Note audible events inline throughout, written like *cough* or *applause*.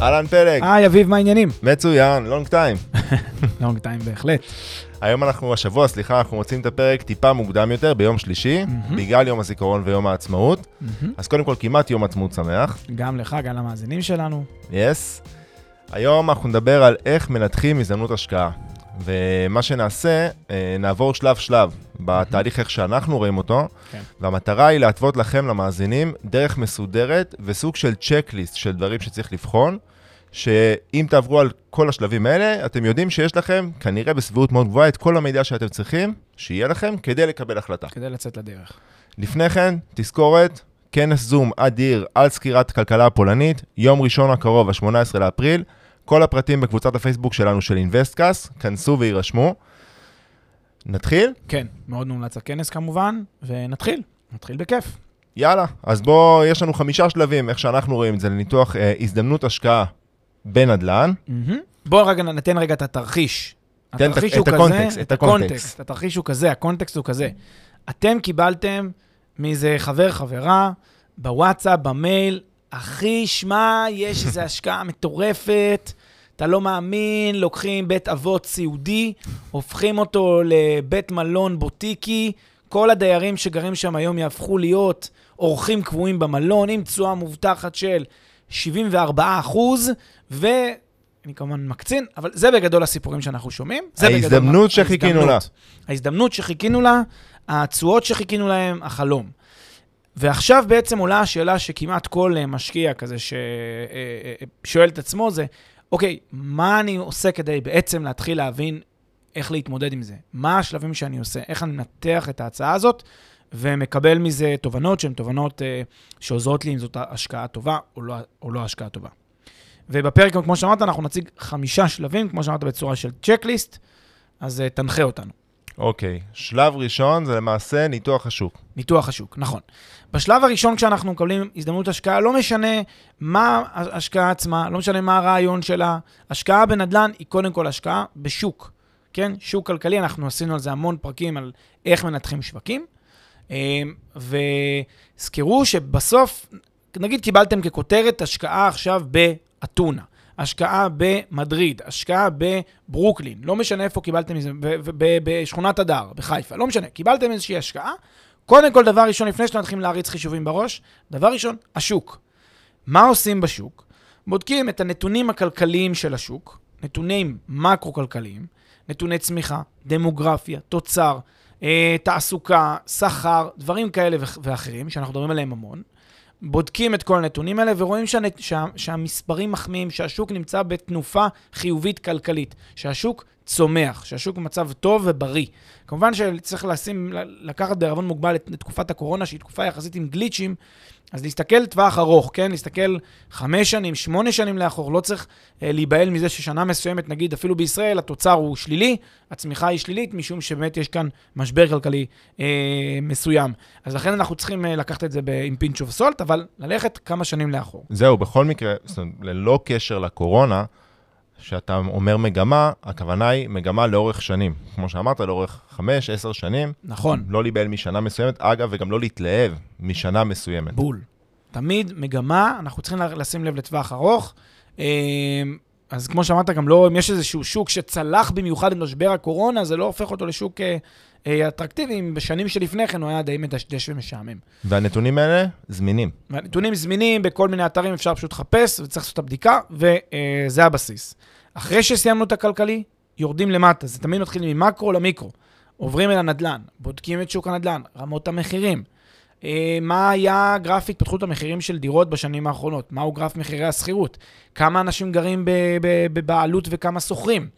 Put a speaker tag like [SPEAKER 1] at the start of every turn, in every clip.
[SPEAKER 1] אהלן פלג,
[SPEAKER 2] היי, אביב, מה העניינים?
[SPEAKER 1] מצוין, long time.
[SPEAKER 2] long time בהחלט.
[SPEAKER 1] היום אנחנו, השבוע, סליחה, אנחנו מוצאים את הפרק טיפה מוקדם יותר, ביום שלישי. בגלל יום הזיכרון ויום העצמאות. אז קודם כל, כמעט יום עצמאות שמח,
[SPEAKER 2] גם לך, גם למאזינים שלנו.
[SPEAKER 1] יס. היום אנחנו נדבר על איך מנתחים הזדמנות השקעה. ומה שנעשה, אה, נעבור שלב-שלב בתהליך איך שאנחנו רואים אותו,
[SPEAKER 2] כן.
[SPEAKER 1] והמטרה היא להתוות לכם, למאזינים, דרך מסודרת וסוג של צ'קליסט של דברים שצריך לבחון, שאם תעברו על כל השלבים האלה, אתם יודעים שיש לכם, כנראה בסבירות מאוד גבוהה, את כל המידע שאתם צריכים, שיהיה לכם, כדי לקבל החלטה.
[SPEAKER 2] כדי לצאת לדרך.
[SPEAKER 1] לפני כן, תזכורת, כנס זום אדיר על סקירת הכלכלה הפולנית, יום ראשון הקרוב, ה-18 לאפריל. כל הפרטים בקבוצת הפייסבוק שלנו של InvestCast, כנסו ויירשמו. נתחיל?
[SPEAKER 2] כן, מאוד מומלץ הכנס כמובן, ונתחיל. נתחיל בכיף.
[SPEAKER 1] יאללה. אז בואו, יש לנו חמישה שלבים, איך שאנחנו רואים את זה, לניתוח אה, הזדמנות השקעה בנדל"ן.
[SPEAKER 2] בואו רגע ניתן רגע את התרחיש.
[SPEAKER 1] תן את- את
[SPEAKER 2] ה
[SPEAKER 1] context,
[SPEAKER 2] כזה,
[SPEAKER 1] את ה context.
[SPEAKER 2] התרחיש הוא כזה, ה context הוא כזה. אתם קיבלתם מאיזה חבר, חברה, בוואטסאפ, במייל, אחי, שמע, יש איזו *laughs* השקעה מטורפת, אתה לא מאמין, לוקחים בית אבות סיעודי, הופכים אותו לבית מלון בוטיקי, כל הדיירים שגרים שם היום יהפכו להיות אורחים קבועים במלון, עם תשואה מובטחת של 74 אחוז, ואני כמובן מקצין, אבל זה בגדול הסיפורים שאנחנו שומעים. זה בגדול
[SPEAKER 1] ההזדמנות
[SPEAKER 2] מה-
[SPEAKER 1] שחיכינו לה.
[SPEAKER 2] ההזדמנות. ההזדמנות שחיכינו לה, התשואות שחיכינו להם, החלום. ועכשיו בעצם עולה השאלה שכמעט כל אה, משקיע כזה ששואל את עצמו זה, אוקיי, מה אני עושה כדי בעצם להתחיל להבין איך להתמודד עם זה? מה השלבים שאני עושה? איך אני מנתח את ההצעה הזאת ומקבל מזה תובנות שהן תובנות אה, שעוזרות לי אם זאת השקעה טובה או לא, או לא השקעה טובה. ובפרק, כמו שאמרת, אנחנו נציג חמישה שלבים, כמו שאמרת, בצורה של צ'קליסט, אז אה, תנחה אותנו.
[SPEAKER 1] אוקיי, שלב ראשון זה למעשה ניתוח השוק.
[SPEAKER 2] ניתוח השוק, נכון. בשלב הראשון כשאנחנו מקבלים הזדמנות השקעה, לא משנה מה ההשקעה עצמה, לא משנה מה הרעיון שלה. השקעה בנדל"ן היא קודם כל השקעה בשוק, כן? שוק כלכלי, אנחנו עשינו על זה המון פרקים על איך מנתחים שווקים. אה, וזכרו שבסוף, נגיד קיבלתם ככותרת השקעה עכשיו באתונה, השקעה במדריד, השקעה בברוקלין, לא משנה איפה קיבלתם את זה, בשכונת הדר, בחיפה, לא משנה, קיבלתם איזושהי השקעה. קודם כל, דבר ראשון, לפני שאתם מתחילים להריץ חישובים בראש, דבר ראשון, השוק. מה עושים בשוק? בודקים את הנתונים הכלכליים של השוק, נתונים מקרו-כלכליים, נתוני צמיחה, דמוגרפיה, תוצר, תעסוקה, שכר, דברים כאלה ואחרים, שאנחנו מדברים עליהם המון. בודקים את כל הנתונים האלה ורואים שהנט, שה, שהמספרים מחמיאים, שהשוק נמצא בתנופה חיובית כלכלית, שהשוק צומח, שהשוק במצב טוב ובריא. כמובן שצריך לשים, לקחת בערבון מוגבל את, תקופת הקורונה, שהיא תקופה יחסית עם גליצ'ים, אז להסתכל לטווח ארוך, כן? להסתכל חמש שנים, שמונה שנים לאחור, לא צריך אה, להיבהל מזה ששנה מסוימת, נגיד אפילו בישראל, התוצר הוא שלילי, הצמיחה היא שלילית, משום שבאמת יש כאן משבר כלכלי אה, מסוים. אז לכן אנחנו צריכים אה, לקחת את זה עם פינץ' אוף סולט, אבל ללכת כמה שנים לאחור.
[SPEAKER 1] זהו, בכל מקרה, זאת אומרת, ללא קשר לקורונה, שאתה אומר מגמה, הכוונה היא מגמה לאורך שנים. כמו שאמרת, לאורך 5-10 שנים,
[SPEAKER 2] נכון,
[SPEAKER 1] לא להיבהל משנה מסוימת, אגב, וגם לא להתלהב משנה מסוימת.
[SPEAKER 2] בול. תמיד מגמה, אנחנו צריכים לשים לב לטווח ארוך. אה, אז כמו שאמרת, גם לא, אם יש איזשהו שוק שצלח במיוחד את משבר הקורונה, זה לא הופך אותו לשוק אה, אה, אטרקטיבי, אם בשנים שלפני כן הוא היה די מדשדש ומשעמם.
[SPEAKER 1] והנתונים האלה זמינים.
[SPEAKER 2] והנתונים זמינים בכל מיני אתרים, אפשר פשוט לחפש וצריך לעשות את הבדיקה, וזה הבסיס. אחרי שסיימנו את הכלכלי, יורדים למטה, זה תמיד מתחיל ממקרו למיקרו. עוברים אל הנדל"ן, בודקים את שוק הנדל"ן, רמות המחירים. אה, מה היה גרף התפתחות המחירים של דירות בשנים האחרונות? מהו גרף מחירי השכירות? כמה אנשים גרים בבעלות וכמה שוכרים?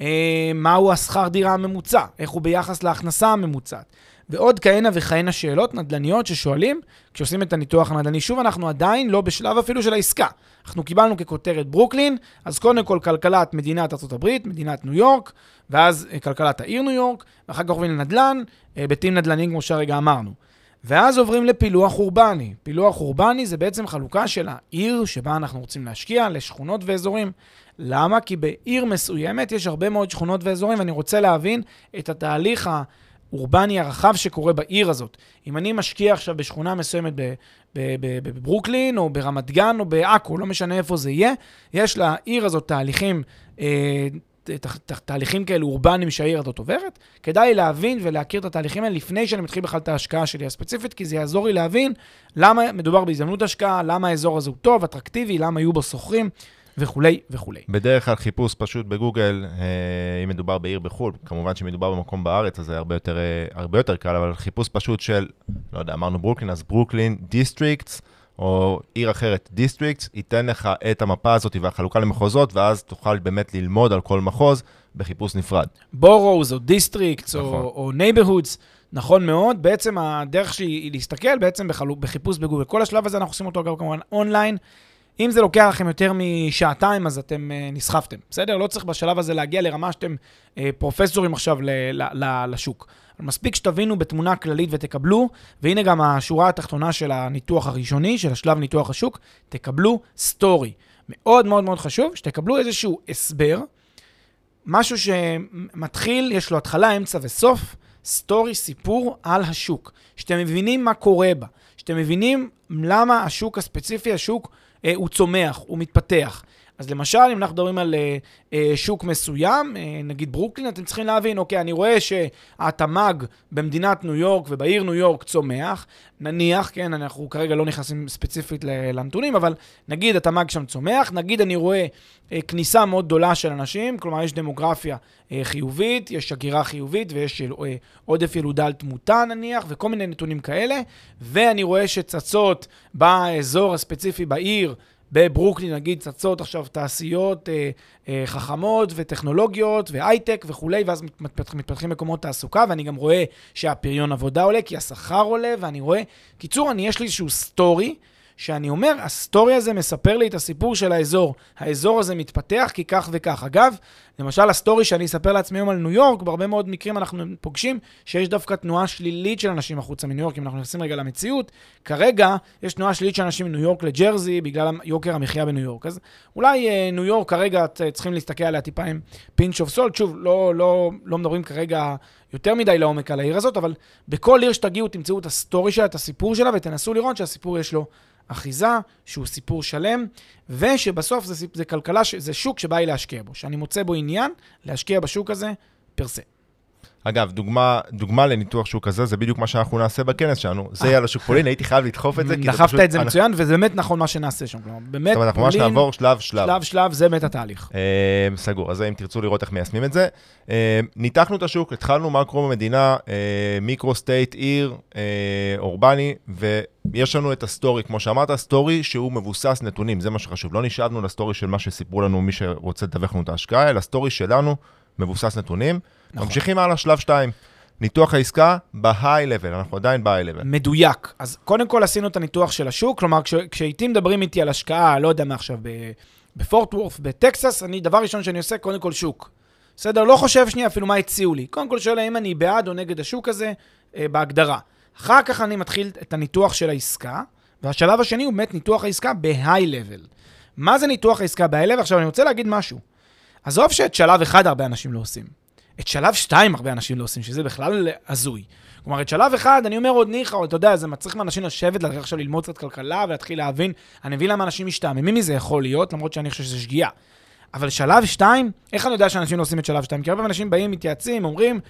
[SPEAKER 2] אה, מהו השכר דירה הממוצע, איך הוא ביחס להכנסה הממוצעת. ועוד כהנה וכהנה שאלות נדל"ניות ששואלים כשעושים את הניתוח הנדל"ני. שוב, אנחנו עדיין לא בשלב אפילו של העסקה. אנחנו קיבלנו ככותרת ברוקלין, אז קודם כל כלכלת מדינת ארה"ב, מדינת ניו יורק, ואז אה, כלכלת העיר ניו יורק, ואחר כך עוברים לנדל"ן, היבטים נדל"ניים כמו שהרגע אמרנו. ואז עוברים לפילוח אורבני. פילוח אורבני זה בעצם חלוקה של העיר שבה אנחנו רוצים להשקיע לשכונות ואזורים. למה? כי בעיר מסוימת יש הרבה מאוד שכונות ואזורים, ואני רוצה להבין את התהליך האורבני הרחב שקורה בעיר הזאת. אם אני משקיע עכשיו בשכונה מסוימת בברוקלין, או ברמת גן, או בעכו, לא משנה איפה זה יהיה, יש לעיר הזאת תהליכים אה, תהליכים כאלו אורבניים שהעיר הזאת עוברת, כדאי להבין ולהכיר את התהליכים האלה לפני שאני מתחיל בכלל את ההשקעה שלי הספציפית, כי זה יעזור לי להבין למה מדובר בהזדמנות השקעה, למה האזור הזה הוא טוב, אטרקטיבי, למה יהיו בו שוכרים. וכולי וכולי.
[SPEAKER 1] בדרך כלל חיפוש פשוט בגוגל, אה, אם מדובר בעיר בחו"ל, כמובן שמדובר במקום בארץ, אז זה הרבה יותר, אה, הרבה יותר קל, אבל חיפוש פשוט של, לא יודע, אמרנו ברוקלין, אז ברוקלין districts, או עיר אחרת, district, ייתן לך את המפה הזאת והחלוקה למחוזות, ואז תוכל באמת ללמוד על כל מחוז בחיפוש נפרד.
[SPEAKER 2] boroughs, או districts, נכון. או, neighborhoods, נכון מאוד. בעצם הדרך שלי היא להסתכל בעצם בחלו, בחיפוש בגוגל. כל השלב הזה אנחנו עושים אותו אגב כמובן אונליין. אם זה לוקח לכם יותר משעתיים, אז אתם uh, נסחפתם, בסדר? לא צריך בשלב הזה להגיע לרמה שאתם uh, פרופסורים עכשיו ל- ל- ל- לשוק. מספיק שתבינו בתמונה כללית ותקבלו, והנה גם השורה התחתונה של הניתוח הראשוני, של השלב ניתוח השוק, תקבלו story. מאוד מאוד מאוד חשוב שתקבלו איזשהו הסבר, משהו שמתחיל, יש לו התחלה, אמצע וסוף, story, סיפור על השוק. שאתם מבינים מה קורה בה, שאתם מבינים למה השוק הספציפי, השוק, הוא צומח, הוא מתפתח. אז למשל, אם אנחנו מדברים על אה, אה, שוק מסוים, אה, נגיד ברוקלין, אתם צריכים להבין, אוקיי, אני רואה שהתמ"ג במדינת ניו יורק ובעיר ניו יורק צומח, נניח, כן, אנחנו כרגע לא נכנסים ספציפית לנתונים, אבל נגיד התמ"ג שם צומח, נגיד אני רואה אה, כניסה מאוד גדולה של אנשים, כלומר יש דמוגרפיה אה, חיובית, יש הגירה חיובית ויש אה, עודף ילודה על תמותה נניח, וכל מיני נתונים כאלה, ואני רואה שצצות באזור הספציפי בעיר, בברוקלין, נגיד, צצות עכשיו תעשיות אה, אה, חכמות וטכנולוגיות והייטק וכולי, ואז מתפתח, מתפתחים מקומות תעסוקה, ואני גם רואה שהפריון עבודה עולה, כי השכר עולה, ואני רואה... קיצור, אני, יש לי איזשהו story. שאני אומר, ה story הזה מספר לי את הסיפור של האזור. האזור הזה מתפתח כי כך וכך. אגב, למשל ה story שאני אספר לעצמי היום על ניו יורק, בהרבה מאוד מקרים אנחנו פוגשים שיש דווקא תנועה שלילית של אנשים החוצה מניו יורק, אם אנחנו נכנסים רגע למציאות. כרגע יש תנועה שלילית של אנשים מניו יורק לג'רזי בגלל יוקר המחיה בניו יורק. אז אולי אה, ניו יורק כרגע צריכים להסתכל עליה טיפה עם pinch of salt. שוב, לא, לא, לא מדברים כרגע יותר מדי לעומק על העיר הזאת, אבל בכל עיר שתגיעו תמצאו את ה story שלה, את הסיפור שלה, ותנסו לראות שהסיפור יש לו אחיזה, שהוא סיפור שלם, ושבסוף זה, זה כלכלה, זה שוק שבא לי להשקיע בו, שאני מוצא בו עניין להשקיע בשוק הזה פרסה.
[SPEAKER 1] אגב, דוגמה, דוגמה לניתוח שוק כזה, זה בדיוק מה שאנחנו נעשה בכנס שלנו. זה יהיה על השוק פולין, הייתי חייב לדחוף את זה.
[SPEAKER 2] דחפת את זה מצוין, וזה באמת נכון מה שנעשה שם. כלומר, באמת,
[SPEAKER 1] פולין... אנחנו ממש נעבור שלב שלב.
[SPEAKER 2] שלב שלב, זה באמת התהליך.
[SPEAKER 1] אה, סגור, אז אם תרצו לראות איך מיישמים את זה. אה, ניתחנו את השוק, התחלנו מקרו במדינה, אה, מיקרו סטייט, עיר, אורבני, ויש לנו את ה story, כמו שאמרת, story שהוא מבוסס נתונים, זה מה שחשוב. לא נשאבנו ל story של מה שסיפרו לנו מי שרוצה לדווח לנו את ההשקעה, אלא story שלנו מבוסס נתונים. נכון. ממשיכים הלאה, שלב 2. ניתוח העסקה ב-high level, אנחנו עדיין ב-high level.
[SPEAKER 2] מדויק. אז קודם כל עשינו את הניתוח של השוק, כלומר, כש, כשאיתי מדברים איתי על השקעה, לא יודע מה עכשיו, בפורט וורת', בטקסס, אני, דבר ראשון שאני עושה, קודם כל שוק. בסדר? לא חושב שנייה אפילו מה הציעו לי. קודם כל שואל האם אני בעד או נגד השוק הזה, אה, בהגדרה. אחר כך אני מתחיל את הניתוח של העסקה, והשלב השני הוא באמת ניתוח העסקה ב-high level. מה זה ניתוח העסקה ב-high level? עכשיו, אני רוצה להגיד משהו. עזוב שאת שלב אחד הרבה אנשים לא עושים. את שלב שתיים הרבה אנשים לא עושים, שזה בכלל הזוי. כלומר, את שלב אחד, אני אומר עוד ניחא, אתה יודע, זה מצריך מאנשים לשבת, להתחיל עכשיו ללמוד קצת כלכלה ולהתחיל להבין. אני מבין למה אנשים משתעממים מזה יכול להיות, למרות שאני חושב שזה שגיאה. אבל שלב שתיים, איך אני יודע שאנשים לא עושים את שלב שתיים? כי הרבה אנשים באים, מתייעצים, אומרים,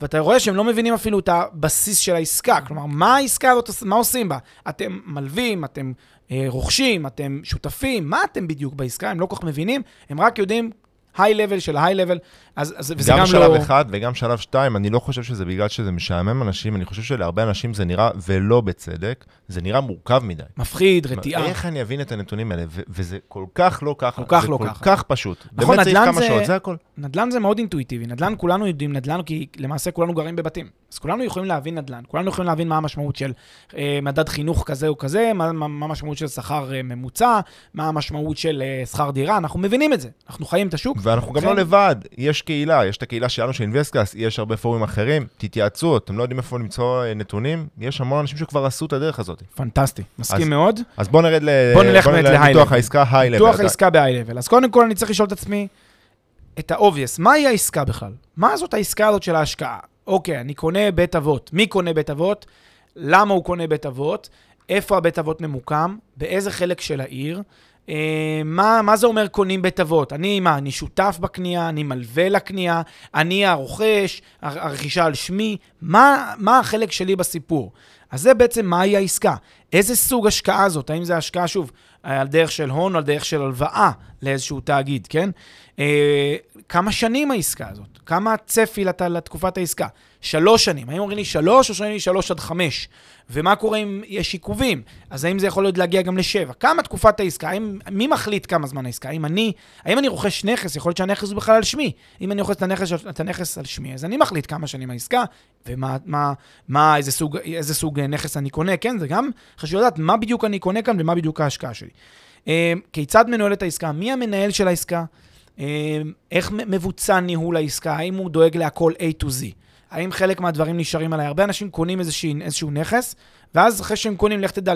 [SPEAKER 2] ואתה רואה שהם לא מבינים אפילו את הבסיס של העסקה. כלומר, מה העסקה הזאת, מה עושים בה? אתם מלווים, אתם אה, רוכשים, אתם שותפים, מה אתם בדיוק בעסקה? הם לא כל כך מבינים, הם רק יודעים היי-לבל של ההיי-לבל. אז, אז, וזה
[SPEAKER 1] גם
[SPEAKER 2] גם
[SPEAKER 1] שלב
[SPEAKER 2] לא...
[SPEAKER 1] אחד וגם שלב שתיים, אני לא חושב שזה בגלל שזה משעמם אנשים, אני חושב שלהרבה אנשים זה נראה, ולא בצדק, זה נראה מורכב מדי.
[SPEAKER 2] מפחיד, רתיעה.
[SPEAKER 1] איך אני אבין את הנתונים האלה? ו- וזה כל כך לא ככה.
[SPEAKER 2] כל כך
[SPEAKER 1] זה
[SPEAKER 2] לא
[SPEAKER 1] כל
[SPEAKER 2] ככה.
[SPEAKER 1] כך פשוט.
[SPEAKER 2] נכון,
[SPEAKER 1] באמת צריך
[SPEAKER 2] נדל"ן
[SPEAKER 1] כמה
[SPEAKER 2] זה-
[SPEAKER 1] שעות, זה הכל.
[SPEAKER 2] נדל"ן זה מאוד אינטואיטיבי. נדל"ן, כולנו יודעים נדל"ן, כי למעשה כולנו גרים בבתים. אז כולנו יכולים להבין נדל"ן. כולנו יכולים להבין מה המשמעות של אה, מדד חינוך כזה או כזה, מה, מה, המשמעות של שכר אה, ממוצע, מה המשמעות של אה, שכר דירה. אנחנו מבינים את זה. אנחנו חיים את השוק.
[SPEAKER 1] ואנחנו גם
[SPEAKER 2] כן.
[SPEAKER 1] לא לבד, יש קהילה, יש את הקהילה שלנו של אינבסטקאסט, יש הרבה פורומים אחרים, תתייעצו, אתם לא יודעים איפה למצוא אה, נתונים, יש המון אנשים שכבר עשו את הדרך הזאת.
[SPEAKER 2] פנטסטי. מסכים
[SPEAKER 1] אז-
[SPEAKER 2] מאוד.
[SPEAKER 1] אז בואו נרד לניתוח. העסקה high level.
[SPEAKER 2] ניתוח העסקה ב-high-level. אז קודם כל אני צריך לשאול את עצמי את ה-obvious, מהי העסקה בכלל? מה זאת העסקה הזאת של ההשקעה? אוקיי, אני קונה בית אבות. מי קונה בית אבות? למה הוא קונה בית אבות? איפה הבית אבות ממוקם? באיזה חלק של העיר? אה, מה, מה זה אומר קונים בית אבות? אני, מה, אני שותף בקנייה? אני מלווה לקנייה? אני הרוכש? הר- הרכישה על שמי? מה, מה החלק שלי בסיפור? אז זה בעצם מהי העסקה. איזה סוג השקעה זאת? האם זה השקעה, שוב, על דרך של הון או על דרך של הלוואה לאיזשהו תאגיד, כן? אה, כמה שנים העסקה הזאת? כמה הצפי לת, לתקופת העסקה? שלוש שנים. האם אומרים לי שלוש או שאומרים לי שלוש עד חמש? ומה קורה אם יש עיכובים? אז האם זה יכול להיות להגיע גם לשבע? כמה תקופת העסקה? האם, מי מחליט כמה זמן העסקה? האם אני, האם אני רוכש נכס? יכול להיות שהנכס הוא בכלל על שמי. אם אני רוכש את הנכס, את הנכס על שמי, אז אני מחליט כמה שנים העסקה, ומה, מה, מה, איזה סוג, איזה סוג נכס אני קונה, כן? זה גם חשוב לדעת מה בדיוק אני קונה כאן ומה בדיוק ההשקעה שלי. אה, כיצד מנוהלת העסקה? מי המנהל של העסקה? אה, איך מבוצע ניהול העסקה? האם הוא דואג להכל A to Z? האם חלק מהדברים נשארים עליי? הרבה אנשים קונים איזושהי, איזשהו נכס, ואז אחרי שהם קונים, לך תדע,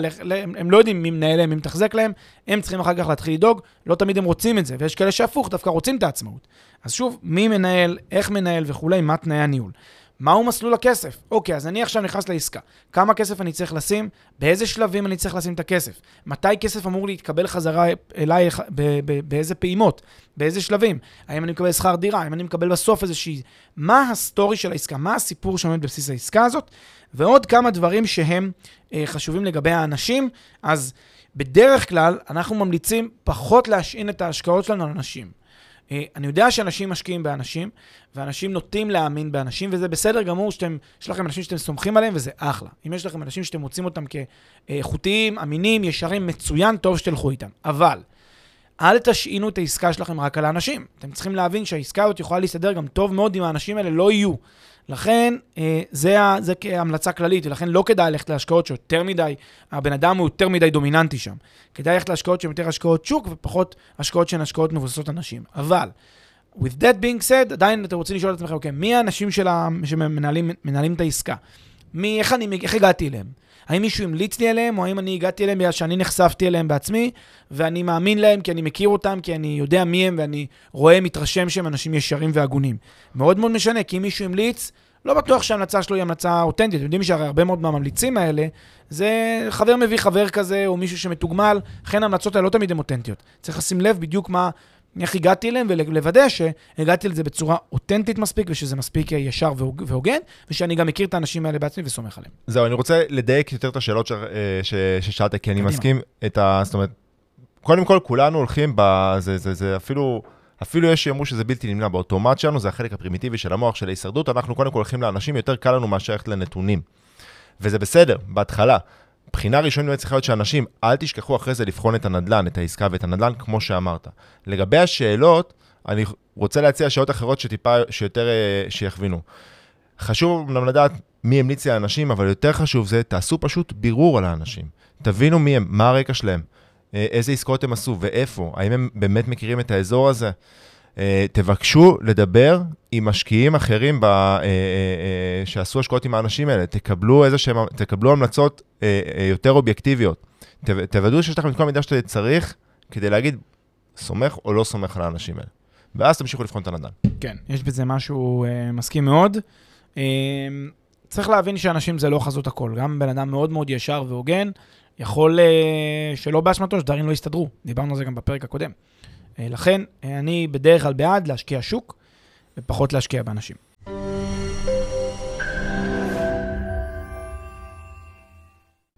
[SPEAKER 2] הם לא יודעים מי מנהל להם, מי מתחזק להם, הם צריכים אחר כך להתחיל לדאוג, לא תמיד הם רוצים את זה, ויש כאלה שהפוך, דווקא רוצים את העצמאות. אז שוב, מי מנהל, איך מנהל וכולי, מה תנאי הניהול. מהו מסלול הכסף? אוקיי, אז אני עכשיו נכנס לעסקה. כמה כסף אני צריך לשים? באיזה שלבים אני צריך לשים את הכסף? מתי כסף אמור להתקבל חזרה אליי, באיזה פעימות? באיזה שלבים? האם אני מקבל שכר דירה? האם אני מקבל בסוף איזושהי... מה ה story של העסקה? מה הסיפור שעומד בבסיס העסקה הזאת? ועוד כמה דברים שהם אה, חשובים לגבי האנשים. אז בדרך כלל, אנחנו ממליצים פחות להשעין את ההשקעות שלנו על אנשים. אה, אני יודע שאנשים משקיעים באנשים, ואנשים נוטים להאמין באנשים, וזה בסדר גמור שאתם, יש לכם אנשים שאתם סומכים עליהם, וזה אחלה. אם יש לכם אנשים שאתם מוצאים אותם כאיכותיים, אמינים, ישרים, מצוין, טוב שתלכו איתם. אבל, אל תשעינו את העסקה שלכם רק על האנשים. אתם צריכים להבין שהעסקה הזאת יכולה להסתדר גם טוב מאוד אם האנשים האלה לא יהיו. לכן, אה, זה, זה כהמלצה כללית, ולכן לא כדאי ללכת להשקעות שיותר מדי, הבן אדם הוא יותר מדי דומיננטי שם. כדאי ללכת להשקעות שהן יותר השקעות שוק ופחות השקעות שהן השקעות מבוססות אנשים. אבל, with that being said, עדיין אתם רוצים לשאול את עצמכם, אוקיי, מי האנשים של ה- שמנהלים מנהלים את העסקה? מי, איך, אני, איך הגעתי אליהם? האם מישהו המליץ לי עליהם, או האם אני הגעתי אליהם בגלל שאני נחשפתי אליהם בעצמי, ואני מאמין להם כי אני מכיר אותם, כי אני יודע מי הם, ואני רואה, מתרשם שהם אנשים ישרים והגונים. מאוד מאוד משנה, כי אם מישהו המליץ, לא בטוח שההמלצה שלו היא המלצה אותנטית. אתם יודעים שהרי הרבה מאוד מהממליצים האלה, זה חבר מביא חבר כזה, או מישהו שמתוגמל, לכן ההמלצות האלה לא תמיד הן אותנטיות. צריך לשים לב בדיוק מה, איך הגעתי אליהם, ולוודא שהגעתי לזה בצורה אותנטית מספיק, ושזה מספיק ישר והוג- והוגן, ושאני גם מכיר את האנשים האלה בעצמי וסומך עליהם.
[SPEAKER 1] זהו, אני רוצה לדייק יותר את השאלות ש- אה, ש- ששאלת, כי אני
[SPEAKER 2] קדימה.
[SPEAKER 1] מסכים את ה... זאת אומרת, קודם כל, כולנו הולכים ב... זה, זה, זה אפילו... אפילו יש שיאמרו שזה בלתי נמנע באוטומט שלנו, זה החלק הפרימיטיבי של המוח של ההישרדות, אנחנו קודם כל הולכים לאנשים, יותר קל לנו מאשר ללכת לנתונים. וזה בסדר, בהתחלה. בחינה ראשונית באמת צריכה להיות שאנשים, אל תשכחו אחרי זה לבחון את הנדלן, את העסקה ואת הנדלן, כמו שאמרת. לגבי השאלות, אני רוצה להציע שאלות אחרות שטיפה, שיותר, אה, שיכווינו. חשוב אמנם לדעת מי המליץ לאנשים, אבל יותר חשוב זה, תעשו פשוט בירור על האנשים. תבינו מי הם, מה הרקע שלהם, אה, איזה עסקאות הם עשו ואיפה, האם הם באמת מכירים את האזור הזה. אה, תבקשו לדבר עם משקיעים אחרים ב, אה, אה, שעשו השקעות עם האנשים האלה, תקבלו שהם, תקבלו המלצות יותר אובייקטיביות. תוודאו שיש לכם את כל המידע שאתה צריך כדי להגיד, סומך או לא סומך על האנשים האלה. ואז תמשיכו לבחון את הנדל"ן.
[SPEAKER 2] כן, יש בזה משהו אה, מסכים מאוד. אה, צריך להבין שאנשים זה לא חזות הכל. גם בן אדם מאוד מאוד ישר והוגן, יכול אה, שלא באשמתו שדברים לא יסתדרו. דיברנו על זה גם בפרק הקודם. אה, לכן, אה, אני בדרך כלל בעד להשקיע שוק ופחות להשקיע באנשים.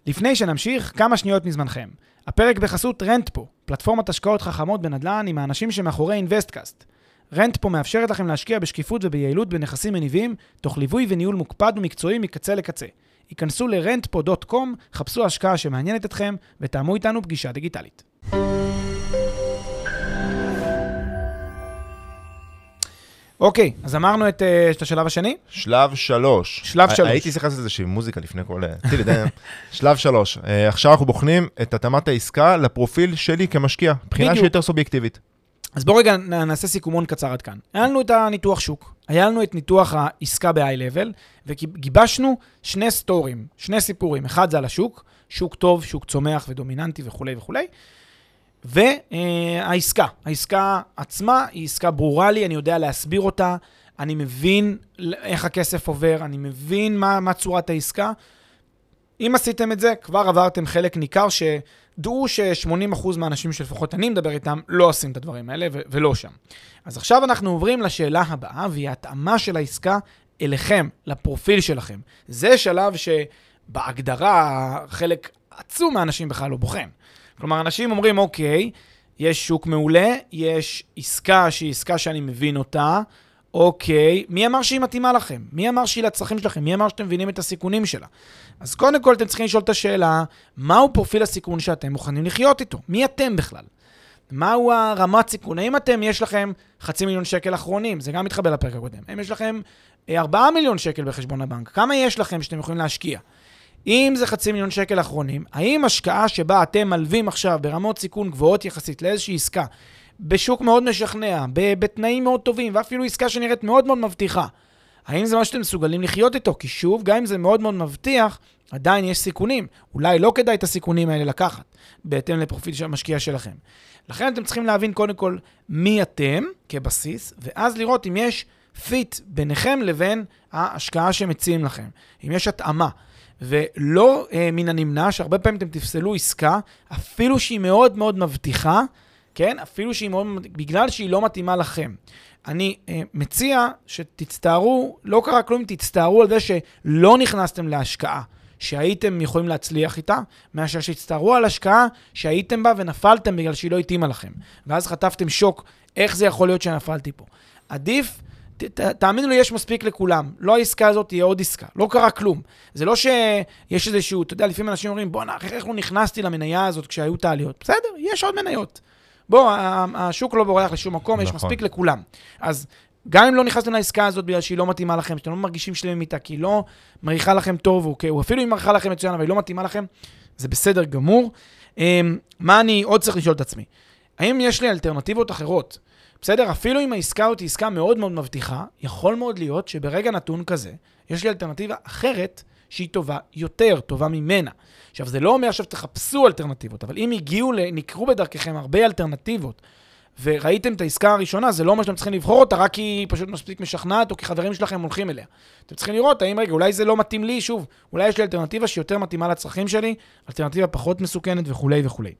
[SPEAKER 2] לפני שנמשיך, כמה שניות מזמנכם. הפרק בחסות Rentpo, פלטפורמת השקעות חכמות בנדל"ן עם האנשים שמאחורי אינבסטקאסט. Rentpo מאפשרת לכם להשקיע בשקיפות וביעילות בנכסים מניבים, תוך ליווי וניהול מוקפד ומקצועי מקצה לקצה. היכנסו ל-rentpo.com, חפשו השקעה שמעניינת אתכם, ותאמו איתנו פגישה דיגיטלית. אוקיי, אז אמרנו את, אה, את השלב השני?
[SPEAKER 1] שלב שלוש.
[SPEAKER 2] שלב שלוש.
[SPEAKER 1] הייתי צריך לעשות איזושהי מוזיקה לפני כל... תראי, די, *laughs* שלב שלוש. אה, עכשיו אנחנו בוחנים את התאמת העסקה לפרופיל שלי כמשקיע, בחינה. שהיא יותר סובייקטיבית.
[SPEAKER 2] אז בואו רגע נעשה סיכומון קצר עד כאן. היה לנו את הניתוח שוק, היה לנו את ניתוח העסקה ב-high-level, וגיבשנו שני סטורים, שני סיפורים. אחד זה על השוק, שוק טוב, שוק צומח ודומיננטי וכולי וכולי. והעסקה, העסקה עצמה היא עסקה ברורה לי, אני יודע להסביר אותה, אני מבין איך הכסף עובר, אני מבין מה, מה צורת העסקה. אם עשיתם את זה, כבר עברתם חלק ניכר שדעו ש-80% מהאנשים שלפחות אני מדבר איתם לא עושים את הדברים האלה ו- ולא שם. אז עכשיו אנחנו עוברים לשאלה הבאה, והיא ההתאמה של העסקה אליכם, לפרופיל שלכם. זה שלב שבהגדרה חלק עצום מהאנשים בכלל לא בוחן. כלומר, אנשים אומרים, אוקיי, יש שוק מעולה, יש עסקה שהיא עסקה שאני מבין אותה, אוקיי, מי אמר שהיא מתאימה לכם? מי אמר שהיא לצרכים שלכם? מי אמר שאתם מבינים את הסיכונים שלה? אז קודם כל אתם צריכים לשאול את השאלה, מהו פרופיל הסיכון שאתם מוכנים לחיות איתו? מי אתם בכלל? מהו הרמת סיכון? האם אתם, יש לכם חצי מיליון שקל אחרונים? זה גם מתחבר לפרק הקודם. האם יש לכם אה, 4 מיליון שקל בחשבון הבנק? כמה יש לכם שאתם יכולים להשקיע? אם זה חצי מיליון שקל אחרונים, האם השקעה שבה אתם מלווים עכשיו ברמות סיכון גבוהות יחסית לאיזושהי עסקה, בשוק מאוד משכנע, בתנאים מאוד טובים, ואפילו עסקה שנראית מאוד מאוד מבטיחה, האם זה מה שאתם מסוגלים לחיות איתו? כי שוב, גם אם זה מאוד מאוד מבטיח, עדיין יש סיכונים. אולי לא כדאי את הסיכונים האלה לקחת, בהתאם לפרופיל של המשקיע שלכם. לכן אתם צריכים להבין קודם כל מי אתם כבסיס, ואז לראות אם יש פיט ביניכם לבין ההשקעה שמציעים לכם. אם יש התאמה. ולא אה, מן הנמנע שהרבה פעמים אתם תפסלו עסקה, אפילו שהיא מאוד מאוד מבטיחה, כן? אפילו שהיא מאוד, בגלל שהיא לא מתאימה לכם. אני אה, מציע שתצטערו, לא קרה כלום, תצטערו על זה שלא נכנסתם להשקעה שהייתם יכולים להצליח איתה, מאשר שתצטערו על השקעה שהייתם בה ונפלתם בגלל שהיא לא התאימה לכם. ואז חטפתם שוק, איך זה יכול להיות שנפלתי פה. עדיף, ת, תאמינו לי, יש מספיק לכולם. לא העסקה הזאת תהיה עוד עסקה, לא קרה כלום. זה לא שיש איזשהו, אתה יודע, לפעמים אנשים אומרים, בואנה, איך לא נכנסתי למניה הזאת כשהיו את העליות? בסדר, יש עוד מניות. בוא, השוק לא בורח לשום מקום, יש
[SPEAKER 1] נכון.
[SPEAKER 2] מספיק לכולם. אז גם אם לא נכנסתם לעסקה הזאת בגלל שהיא לא מתאימה לכם, שאתם לא מרגישים שלמים איתה, כי היא לא מריחה לכם טוב, או, או אפילו אם מריחה לכם מצוין, אבל היא לא מתאימה לכם, זה בסדר גמור. אמ, מה אני עוד צריך לשאול את עצמי? האם יש לי אלטרנטיבות אחרות? בסדר, אפילו אם העסקה הזאת היא עסקה מאוד מאוד מבטיחה, יכול מאוד להיות שברגע נתון כזה, יש לי אלטרנטיבה אחרת שהיא טובה יותר, טובה ממנה. עכשיו, זה לא אומר עכשיו תחפשו אלטרנטיבות, אבל אם הגיעו, נקרו בדרככם הרבה אלטרנטיבות, וראיתם את העסקה הראשונה, זה לא אומר שאתם צריכים לבחור אותה רק כי היא פשוט מספיק משכנעת, או כי חברים שלכם הולכים אליה. אתם צריכים לראות האם, רגע, אולי זה לא מתאים לי, שוב, אולי יש לי אלטרנטיבה שיותר מתאימה לצרכים שלי, אלטרנטיבה פחות מסוכנת וכולי וכולי.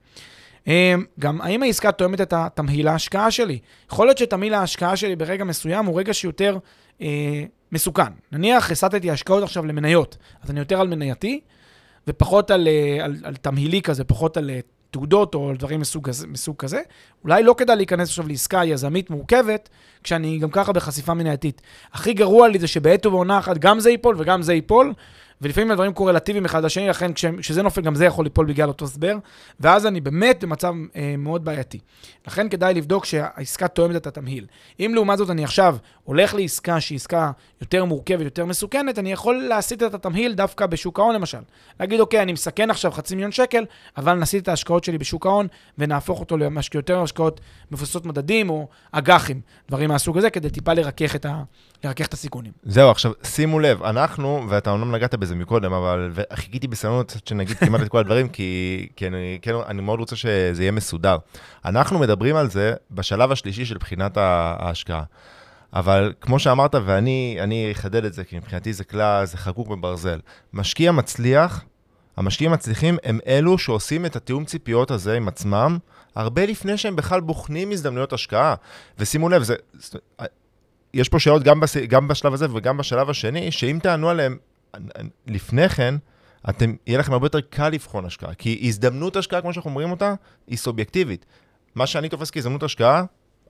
[SPEAKER 2] אמ, גם האם העסקה תואמת את התמהיל ההשקעה שלי? יכול להיות שתמהיל ההשקעה שלי ברגע מסוים הוא רגע שיותר אה, מסוכן. נניח הסטתי השקעות עכשיו למניות, אז אני יותר על מנייתי, ופחות על, אה, על, על תמהילי כזה, פחות על אה, תעודות או על דברים מסוג, מסוג כזה. אולי לא כדאי להיכנס עכשיו לעסקה יזמית מורכבת, כשאני גם ככה בחשיפה מנייתית. הכי גרוע לי זה שבעת ובעונה אחת גם זה ייפול וגם זה ייפול, ולפעמים הדברים קורלטיביים אחד לשני, לכן כש- כשזה נופל גם זה יכול ליפול בגלל אותו הסבר, ואז אני באמת במצב אה, מאוד בעייתי. לכן כדאי לבדוק שהעסקה תואמת את התמהיל. אם לעומת זאת אני עכשיו הולך לעסקה שהיא עסקה יותר מורכבת, יותר מסוכנת, אני יכול להסיט את התמהיל דווקא בשוק ההון למשל. להגיד, אוקיי, אני מסכן עכשיו חצי מיליון שקל, אבל נסיט את ההשקעות שלי בשוק ההון ונהפוך אותו למשקיע יותר השקעות מבוססות מדדים או אג"חים, דברים מהסוג הזה, כדי טיפה לרכך את, ה... לרכך את הסיכונים.
[SPEAKER 1] זהו, עכשיו, שימו לב, אנחנו, ואתה אומנם נגעת בזה מקודם, אבל חיכיתי בסבלנות שנגיד כמעט את כל הדברים, כי, כי אני, כן, אני מאוד רוצה שזה יהיה מסודר. אנחנו מדברים על זה בשלב השלישי של בחינת ההשקעה. אבל כמו שאמרת, ואני אני אחדד את זה, כי מבחינתי זה כלל, זה חקוק בברזל. משקיע מצליח, המשקיעים המצליחים הם אלו שעושים את התיאום ציפיות הזה עם עצמם, הרבה לפני שהם בכלל בוחנים הזדמנויות השקעה. ושימו לב, זה, יש פה שאלות גם, בס... גם בשלב הזה וגם בשלב השני, שאם תענו עליהן לפני כן, אתם, יהיה לכם הרבה יותר קל לבחון השקעה. כי הזדמנות השקעה, כמו שאנחנו אומרים אותה, היא סובייקטיבית. מה שאני תופס כהזדמנות השקעה,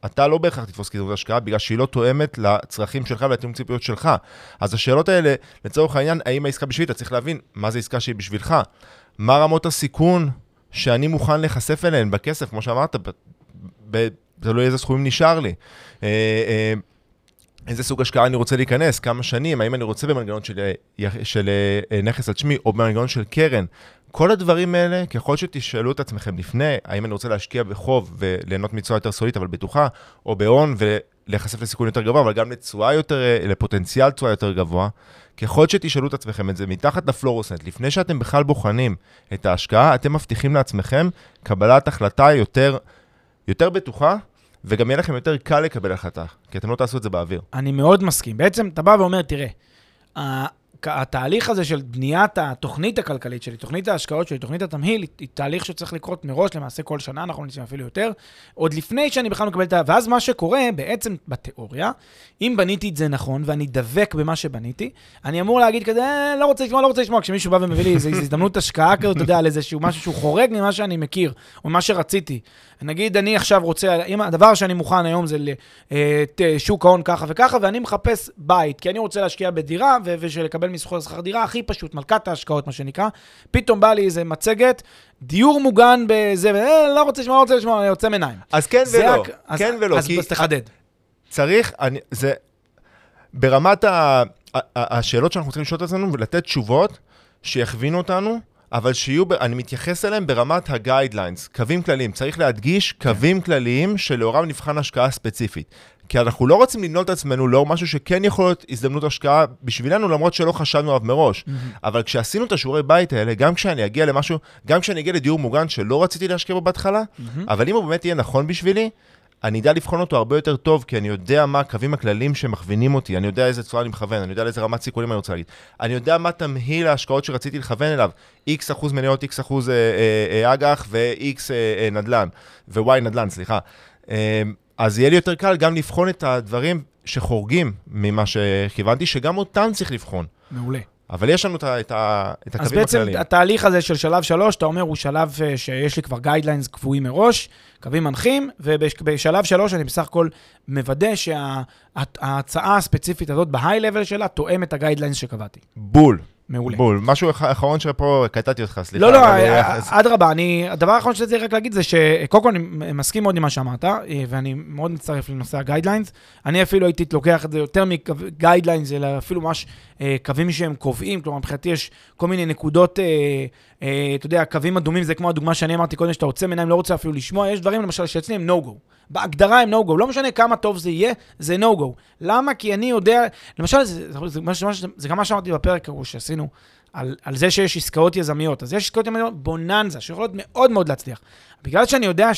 [SPEAKER 1] אתה לא בהכרח תתפוס כהזדמנות השקעה, בגלל שהיא לא תואמת לצרכים שלך ולתיאום ציפיות שלך. אז השאלות האלה, לצורך העניין, האם העסקה בשבילי, אתה צריך להבין מה זה עסקה שהיא בשבילך. מה רמות הסיכון שאני מוכן להיחשף אליהן בכסף, כמו שאמרת, תלוי איזה סכומים נשאר לי. אה, אה, איזה סוג השקעה אני רוצה להיכנס, כמה שנים, האם אני רוצה במנגנון של, אה, של נכס על שמי או במנגנון של קרן. כל הדברים האלה, ככל שתשאלו את עצמכם לפני, האם אני רוצה להשקיע בחוב וליהנות מתשואה יותר סולית אבל בטוחה, או בהון ולהיחשף לסיכון יותר גבוה, אבל גם לתשואה יותר, אה, לפוטנציאל תשואה יותר גבוה, ככל שתשאלו את עצמכם את זה מתחת לפלורוסנט, לפני שאתם בכלל בוחנים את ההשקעה, אתם מבטיחים לעצמכם קבלת החלטה יותר, יותר בטוחה, וגם יהיה לכם יותר קל לקבל החלטה, כי אתם לא תעשו את זה באוויר.
[SPEAKER 2] אני מאוד מסכים. בעצם אתה בא ואומר, תראה, התהליך הזה של בניית התוכנית הכלכלית שלי, תוכנית ההשקעות שלי, תוכנית התמהיל, היא, תהליך שצריך לקרות מראש, למעשה כל שנה, אנחנו נמצאים אפילו יותר, עוד לפני שאני בכלל מקבל את ה... ואז מה שקורה, בעצם בתיאוריה, אם בניתי את זה נכון, ואני דבק במה שבניתי, אני אמור להגיד כזה, אה, לא רוצה לשמוע, לא רוצה לשמוע, כשמישהו בא ומביא לי איזו הזדמנות השקעה כזאת, אתה יודע, על איזשהו משהו שהוא חורג ממה שאני מכיר, או ממה שרציתי. נגיד, אני עכשיו רוצה, אם הדבר שאני מוכן היום זה לשוק ההון ככה וככה, ואני מחפש בית, כי אני רוצה להשקיע בדירה ו- ושלקבל מסחור שכר דירה, הכי פשוט, מלכת ההשקעות, מה שנקרא. פתאום בא לי איזה מצגת, דיור מוגן בזה, אה, לא רוצה לשמוע, לא רוצה לשמוע, אני יוצא מעיניים.
[SPEAKER 1] אז כן ולא,
[SPEAKER 2] הק- אז-
[SPEAKER 1] כן ולא,
[SPEAKER 2] אז
[SPEAKER 1] כי
[SPEAKER 2] אז תחדד.
[SPEAKER 1] צריך, אני, זה, ברמת ה, ה, ה, השאלות שאנחנו צריכים לשאול את עצמנו ולתת תשובות שיכווינו אותנו, אבל שיהיו, אני מתייחס אליהם ברמת ה-guidelines, קווים כלליים. צריך להדגיש קווים כלליים שלאורם נבחן השקעה ספציפית. כי אנחנו לא רוצים לנעול את עצמנו לאור משהו שכן יכול להיות הזדמנות השקעה בשבילנו, למרות שלא חשבנו עליו מראש. אבל כשעשינו את השיעורי בית האלה, גם כשאני אגיע למשהו, גם כשאני אגיע לדיור מוגן שלא רציתי להשקיע בו בהתחלה, אבל אם הוא באמת יהיה נכון בשבילי, אני אדע לבחון אותו הרבה יותר טוב, כי אני יודע מה הקווים הכלליים שמכווינים אותי, אני יודע איזה צורה אני מכוון, אני יודע לאיזה רמת סיכונים אני רוצה להגיד. אני יודע מה תמהיל ההשקעות שרציתי לכוון אליו, x אחוז מניות, x אחוז אה, אה, אה, אג"ח ו-x אה, אה, נדל"ן, ו-y נדל"ן, סליחה. אה, אז יהיה לי יותר קל גם לבחון את הדברים שחורגים ממה שכיוונתי, שגם אותם צריך לבחון.
[SPEAKER 2] מעולה.
[SPEAKER 1] אבל יש לנו את, ה- את, ה- את
[SPEAKER 2] אז
[SPEAKER 1] הקווים
[SPEAKER 2] בעצם
[SPEAKER 1] הכלליים.
[SPEAKER 2] התהליך הזה של שלב שלוש, אתה אומר, הוא שלב אה, שיש לי כבר guidelines קבועים מראש, קווים מנחים, ובשלב שלוש אני בסך הכל מוודא שההצעה הספציפית הזאת ב high-level שלה תואמת את ה guidelines שקבעתי.
[SPEAKER 1] בול,
[SPEAKER 2] מעולה.
[SPEAKER 1] בול. משהו אח- אחרון שפה קטעתי אותך, סליחה.
[SPEAKER 2] לא, לא, אה,
[SPEAKER 1] אה, אז-
[SPEAKER 2] אדרבה, אני, הדבר האחרון שרציתי רק להגיד זה שקודם כל אני מסכים מאוד עם מה שאמרת, אה, ואני מאוד מצטרף לנושא ה guidelines. אני אפילו הייתי לוקח את זה יותר מגיידליינס, אלא אפילו ממש אה, קווים שהם קובעים, כלומר מבחינתי יש כל מיני נקודות, אה, אה, אתה יודע, קווים אדומים, זה כמו הדוגמה שאני אמרתי קודם, שאתה עוצם עיניים, לא רוצה אפילו לשמוע, יש דברים למשל שאצלי הם no-go. בהגדרה הם no-go, לא משנה כמה טוב זה יהיה, זה no-go. למה? כי אני יודע, למשל, זה, זה, זה, זה, גם מה שאמרתי בפרק ההוא שעשינו, על, על זה שיש עסקאות יזמיות. אז יש עסקאות יזמיות בוננזה, שיכולות מאוד מאוד להצליח. בגלל שאני יודע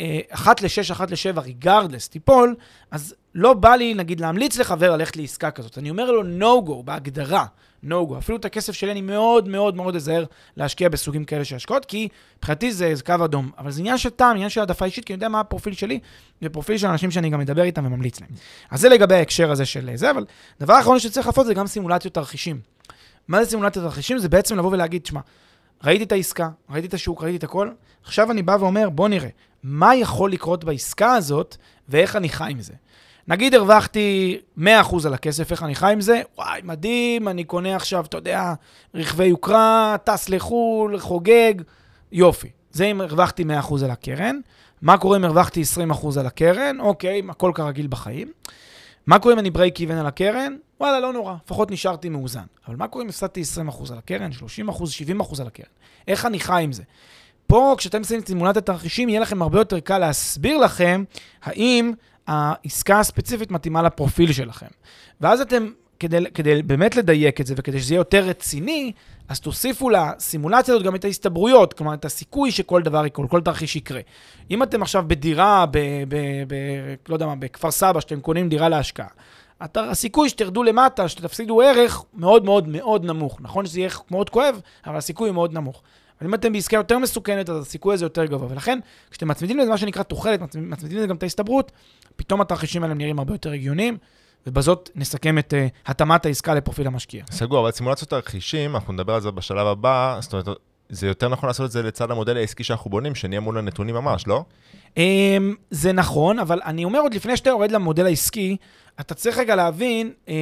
[SPEAKER 2] שאחת לשש, אחת לשבע, ריגרדלס, תיפול, אז לא בא לי, נגיד, להמליץ לחבר ללכת לעסקה כזאת. אני אומר לו no-go, בהגדרה, no-go. אפילו את הכסף שלי אני מאוד מאוד מאוד אזהר להשקיע בסוגים כאלה של השקעות, כי מבחינתי זה, זה קו אדום. אבל זה עניין של טעם, עניין של העדפה אישית, כי אני יודע מה הפרופיל שלי, ופרופיל של אנשים שאני גם מדבר איתם וממליץ להם. אז זה לגבי ההקשר הזה של זה, אבל דבר אחרון שצריך לעשות זה גם סימולציות תרחישים. מה זה סימולציות תרחישים? זה בעצם לבוא ולהגיד, שמע, ראיתי את העסקה, ראיתי את השוק, ראיתי את הכל, עכשיו אני בא ואומר, בוא נראה, מה יכול לקרות בעסקה הזאת, ואיך אני חי עם זה. נגיד הרווחתי 100% על הכסף, איך אני חי עם זה? וואי, מדהים, אני קונה עכשיו, אתה יודע, רכבי יוקרה, טס לחו"ל, חוגג, יופי. זה אם הרווחתי 100% על הקרן. מה קורה אם הרווחתי 20% על הקרן? אוקיי, הכל כרגיל בחיים. מה קורה אם אני break even על הקרן? וואלה, לא נורא, לפחות נשארתי מאוזן. אבל מה קורה אם הפסדתי 20% על הקרן, 30%, 70% על הקרן? איך אני חי עם זה? פה, כשאתם עושים את סימולת התרחישים, יהיה לכם הרבה יותר קל להסביר לכם האם העסקה הספציפית מתאימה לפרופיל שלכם. ואז אתם, כדי, כדי באמת לדייק את זה וכדי שזה יהיה יותר רציני, אז תוסיפו לסימולציה הזאת גם את ההסתברויות, כלומר, את הסיכוי שכל דבר יקרה, כל תרחיש יקרה. אם אתם עכשיו בדירה, ב, ב, ב, לא יודע מה, בכפר סבא, שאתם קונים דירה להשקעה, אתה, הסיכוי שתרדו למטה, שתפסידו ערך, מאוד מאוד מאוד נמוך. נכון שזה יהיה מאוד כואב, אבל הסיכוי מאוד נמוך. אבל אם אתם בעסקה יותר מסוכנת, אז הסיכוי הזה יותר גבוה. ולכן, כשאתם מצמידים לזה מה שנקרא תוחלת, מצמידים לזה גם את ההסתברות, פתאום התרחישים האלה נראים הרבה יותר הגיוניים, ובזאת נסכם את uh, התאמת העסקה לפרופיל המשקיע.
[SPEAKER 1] סגור, אבל סימולציות תרחישים, אנחנו נדבר על זה בשלב הבא, זאת אומרת, זה יותר נכון לעשות את זה לצד המודל העסקי שאנחנו בונים, שנהיה מול הנתונים ממש, לא?
[SPEAKER 2] אמ, זה נכון, אבל אני אומר עוד לפני שאתה יורד למודל העסקי, אתה צריך רגע להבין, אה,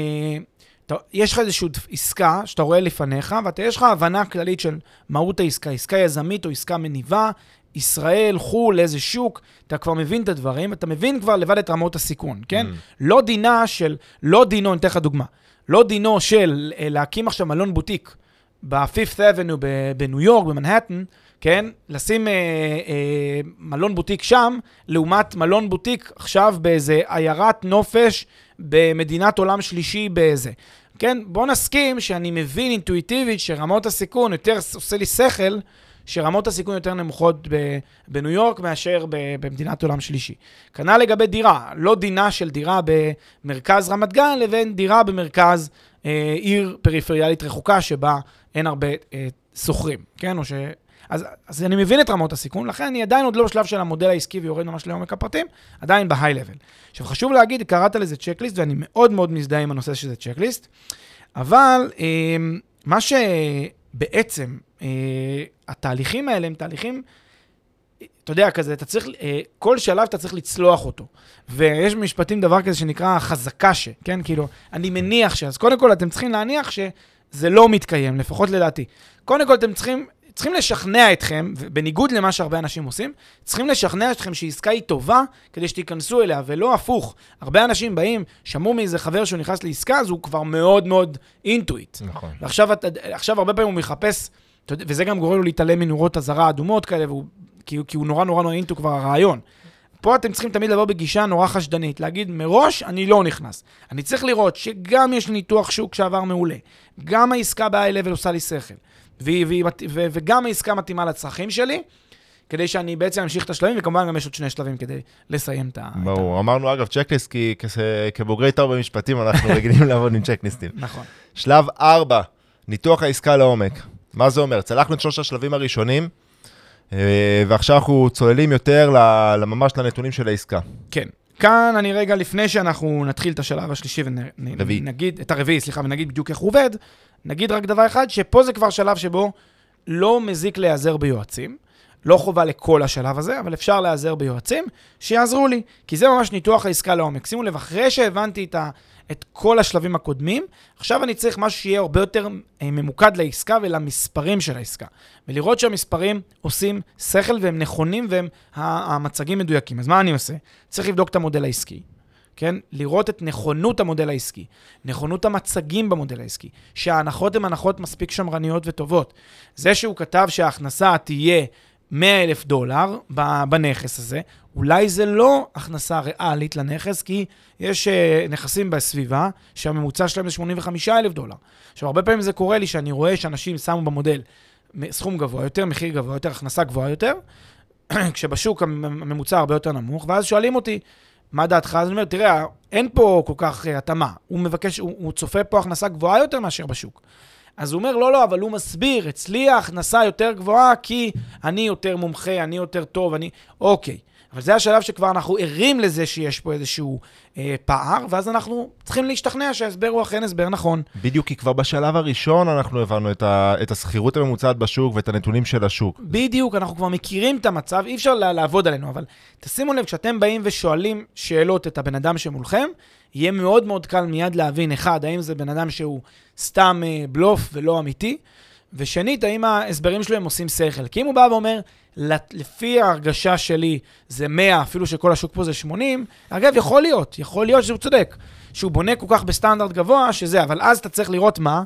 [SPEAKER 2] אתה, יש לך איזושהי עסקה שאתה רואה לפניך, ויש לך הבנה כללית של מהות העסקה, עסקה יזמית או עסקה מניבה, ישראל, חו"ל, איזה שוק, אתה כבר מבין את הדברים, אתה מבין כבר לבד את רמות הסיכון, כן? Mm. לא דינה של, לא דינו, אני אתן לך דוגמה, לא דינו של אה, להקים עכשיו מלון בוטיק ב-Fifth Avenue בניו יורק, במנהטן, כן? לשים אה, אה, מלון בוטיק שם, לעומת מלון בוטיק עכשיו באיזה עיירת נופש במדינת עולם שלישי באיזה. כן? בוא נסכים שאני מבין אינטואיטיבית שרמות הסיכון יותר עושה לי שכל. שרמות הסיכון יותר נמוכות בניו יורק מאשר במדינת עולם שלישי. כנ"ל לגבי דירה, לא דינה של דירה במרכז רמת גן לבין דירה במרכז אה, עיר פריפריאלית רחוקה שבה אין הרבה אה, שוכרים, כן? או ש... אז, אז אני מבין את רמות הסיכון, לכן אני עדיין עוד לא בשלב של המודל העסקי ויורד ממש לעומק הפרטים, עדיין בהיי לבל. עכשיו חשוב להגיד, קראת לזה צ'קליסט, ואני מאוד מאוד מזדהה עם הנושא שזה צ'קליסט, אבל אה, מה שבעצם אה, התהליכים האלה הם תהליכים, אתה יודע, כזה, אתה צריך, אה, כל שלב אתה צריך לצלוח אותו. ויש במשפטים דבר כזה שנקרא חזקה ש, כן? כאילו, אני מניח ש... אז קודם כל אתם צריכים להניח שזה לא מתקיים, לפחות לדעתי. קודם כל אתם צריכים צריכים לשכנע אתכם, בניגוד למה שהרבה אנשים עושים, צריכים לשכנע אתכם שעסקה היא טובה כדי שתיכנסו אליה, ולא הפוך. הרבה אנשים באים, שמעו מאיזה חבר שהוא נכנס לעסקה, אז הוא כבר מאוד מאוד אינטואיט. נכון. ועכשיו עכשיו, הרבה פעמים הוא מחפש, וזה גם גורם לו להתעלם מנורות אזהרה אדומות כאלה, והוא, כי, כי הוא נורא נורא נורא אינטו כבר הרעיון. פה אתם צריכים תמיד לבוא בגישה נורא חשדנית, להגיד, מראש אני לא נכנס. אני צריך לראות שגם יש לי ניתוח שוק שעבר מעולה, גם העסקה ב-high level עושה לי שכל, והיא, והיא, ו, וגם העסקה מתאימה לצרכים שלי, כדי שאני בעצם אמשיך את השלבים, וכמובן גם יש עוד שני שלבים כדי לסיים את ה...
[SPEAKER 1] ברור. את אמרנו, אגב, צ'קליסט, כי כבוגרי תואר במשפטים אנחנו *laughs* רגילים לעבוד עם צ'קליסטים.
[SPEAKER 2] נכון.
[SPEAKER 1] שלב 4, ניתוח העסקה לעומק. מה זה אומר? צלחנו את שלושת השלבים הראשונים, ועכשיו אנחנו צוללים יותר ממש לנתונים של העסקה.
[SPEAKER 2] כן. כאן אני רגע, לפני שאנחנו נתחיל את השלב השלישי ונגיד, את הרביעי, סליחה, ונגיד בדיוק איך הוא עובד, נגיד רק דבר אחד, שפה זה כבר שלב שבו לא מזיק להיעזר ביועצים. לא חובה לכל השלב הזה, אבל אפשר להיעזר ביועצים שיעזרו לי, כי זה ממש ניתוח העסקה לעומק. שימו לב, אחרי שהבנתי את, ה, את כל השלבים הקודמים, עכשיו אני צריך משהו שיהיה הרבה יותר אה, ממוקד לעסקה ולמספרים של העסקה. ולראות שהמספרים עושים שכל והם נכונים והם המצגים מדויקים. אז מה אני עושה? צריך לבדוק את המודל העסקי. כן? לראות את נכונות המודל העסקי, נכונות המצגים במודל העסקי, שההנחות הן הנחות מספיק שמרניות וטובות. זה שהוא כתב שההכנסה תהיה 100 אלף דולר בנכס הזה, אולי זה לא הכנסה ריאלית לנכס, כי יש uh, נכסים בסביבה שהממוצע שלהם זה 85 אלף דולר. עכשיו, הרבה פעמים זה קורה לי שאני רואה שאנשים שמו במודל סכום גבוה יותר, מחיר גבוה יותר, הכנסה גבוהה יותר, *clears throat* כשבשוק הממוצע הרבה יותר נמוך, ואז שואלים אותי, מה דעתך? אז אני אומר, תראה, אין פה כל כך uh, התאמה. הוא מבקש, הוא, הוא צופה פה הכנסה גבוהה יותר מאשר בשוק. אז הוא אומר, לא, לא, אבל הוא מסביר, אצלי ההכנסה יותר גבוהה כי אני יותר מומחה, אני יותר טוב, אני... אוקיי. אבל זה השלב שכבר אנחנו ערים לזה שיש פה איזשהו אה, פער, ואז אנחנו צריכים להשתכנע שההסבר הוא אכן הסבר נכון.
[SPEAKER 1] בדיוק, כי כבר בשלב הראשון אנחנו הבנו את, ה, את השכירות הממוצעת בשוק ואת הנתונים של השוק.
[SPEAKER 2] בדיוק, אנחנו כבר מכירים את המצב, אי אפשר לעבוד עלינו, אבל תשימו לב, כשאתם באים ושואלים שאלות את הבן אדם שמולכם, יהיה מאוד מאוד קל מיד להבין, אחד, האם זה בן אדם שהוא סתם אה, בלוף ולא אמיתי, ושנית, האם ההסברים שלו הם עושים שכל. כי אם הוא בא ואומר, לפי ההרגשה שלי זה 100, אפילו שכל השוק פה זה 80, אגב, יכול להיות, יכול להיות שהוא צודק, שהוא בונה כל כך בסטנדרט גבוה, שזה, אבל אז אתה צריך לראות מה,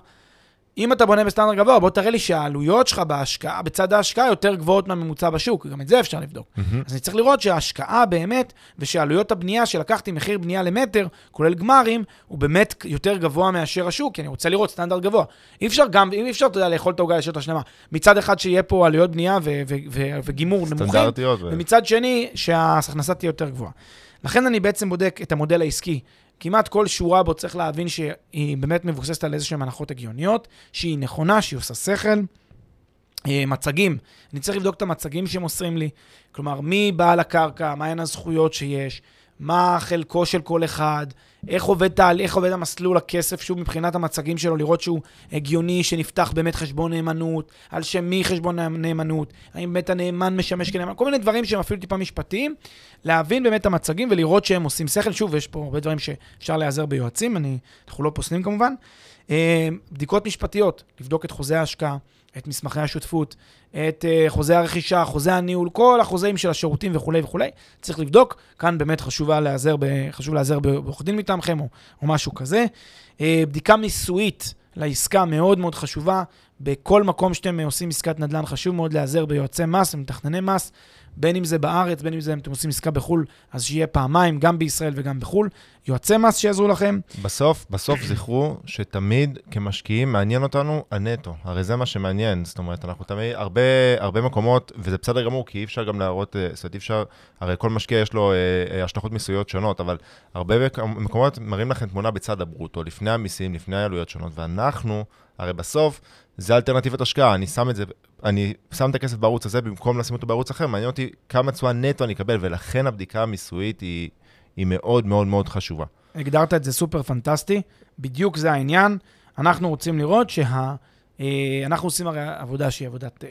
[SPEAKER 2] אם אתה בונה בסטנדרט גבוה, בוא תראה לי שהעלויות שלך בהשקעה, בצד ההשקעה יותר גבוהות מהממוצע בשוק, גם את זה אפשר לבדוק. Mm-hmm. אז אני צריך לראות שההשקעה באמת, ושעלויות הבנייה שלקחתי מחיר בנייה למטר, כולל גמרים, הוא באמת יותר גבוה מאשר השוק, כי אני רוצה לראות סטנדרט גבוה. אי אפשר גם, אי אפשר, אתה יודע, לאכול את העוגה לשעות השלמה. מצד אחד שיהיה פה עלויות בנייה ו- ו- ו- וגימור נמוכים, ומצד שני שההכנסה תהיה יותר גבוהה. לכן אני בעצם בודק את המודל העסקי כמעט כל שורה בו צריך להבין שהיא באמת מבוססת על איזשהן הנחות הגיוניות, שהיא נכונה, שהיא עושה שכל. אה, מצגים, אני צריך לבדוק את המצגים שמוסרים לי, כלומר, מי בעל הקרקע, מהן הזכויות שיש, מה חלקו של כל אחד, איך עובד, תהל... איך עובד המסלול הכסף, שוב, מבחינת המצגים שלו, לראות שהוא הגיוני, שנפתח באמת חשבון נאמנות, על שם מי חשבון נאמנות, האם באמת הנאמן משמש כנאמן, כל מיני דברים שהם אפילו טיפה משפטיים, להבין באמת את המצגים ולראות שהם עושים שכל. שוב, יש פה הרבה דברים שאפשר להיעזר ביועצים, אני, אנחנו לא פוסלים כמובן. אה, בדיקות משפטיות, לבדוק את חוזה ההשקעה, את מסמכי השותפות, את uh, חוזה הרכישה, חוזה הניהול, כל החוזים של השירותים וכולי וכולי, צריך לבדוק. כאן באמת חשוב להיעזר, חשוב להיעזר בעורך דין מטעמכם או, או משהו כזה. Uh, בדיקה מיסויית לעסקה מאוד מאוד חשובה. בכל מקום שאתם עושים עסקת נדל"ן, חשוב מאוד להיעזר ביועצי מס ומתכנני מס. בין אם זה בארץ, בין אם זה אם אתם עושים עסקה בחו"ל, אז שיהיה פעמיים, גם בישראל וגם בחו"ל. יועצי מס שיעזרו לכם.
[SPEAKER 1] בסוף, בסוף זכרו שתמיד כמשקיעים מעניין אותנו הנטו. הרי זה מה שמעניין. זאת אומרת, אנחנו תמיד, הרבה, הרבה מקומות, וזה בסדר גמור, כי אי אפשר גם להראות, אה, זאת אומרת, אי אפשר, הרי כל משקיע יש לו אה, אה, השלכות מיסויות שונות, אבל הרבה מקומות מראים לכם תמונה בצד הברוטו, לפני המיסים, לפני העלויות שונות, ואנחנו, הרי בסוף, זה אלטרנטיבת השקעה, אני שם את זה, אני שם את הכסף בערוץ הזה במקום לשים אותו בערוץ אחר, מעניין אותי כמה תשואה נטו אני אקבל, ולכן הבדיקה המיסויית היא, היא מאוד מאוד מאוד חשובה.
[SPEAKER 2] הגדרת את זה סופר פנטסטי, בדיוק זה העניין. אנחנו רוצים לראות שה... אה, אנחנו עושים הרי עבודה שהיא עבודת אה,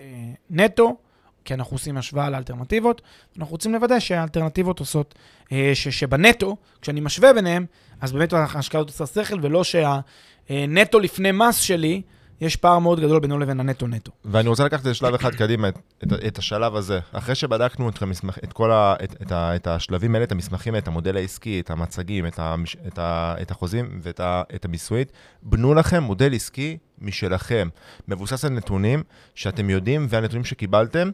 [SPEAKER 2] נטו, כי אנחנו עושים השוואה לאלטרנטיבות, אנחנו רוצים לוודא שהאלטרנטיבות עושות, אה, ש, שבנטו, כשאני משווה ביניהם, אז באמת ההשקעה הזאת עושה שכל, ולא שהנטו לפני מס שלי, יש פער מאוד גדול בינו לבין הנטו-נטו.
[SPEAKER 1] ואני רוצה לקחת את זה שלב אחד קדימה, את, את, את השלב הזה. אחרי שבדקנו את, המסמך, את כל ה, את, את, ה, את השלבים האלה, את המסמכים, את המודל העסקי, את המצגים, את, ה, את, ה, את החוזים ואת ה, את המיסויית, בנו לכם מודל עסקי משלכם, מבוסס על נתונים שאתם יודעים והנתונים שקיבלתם.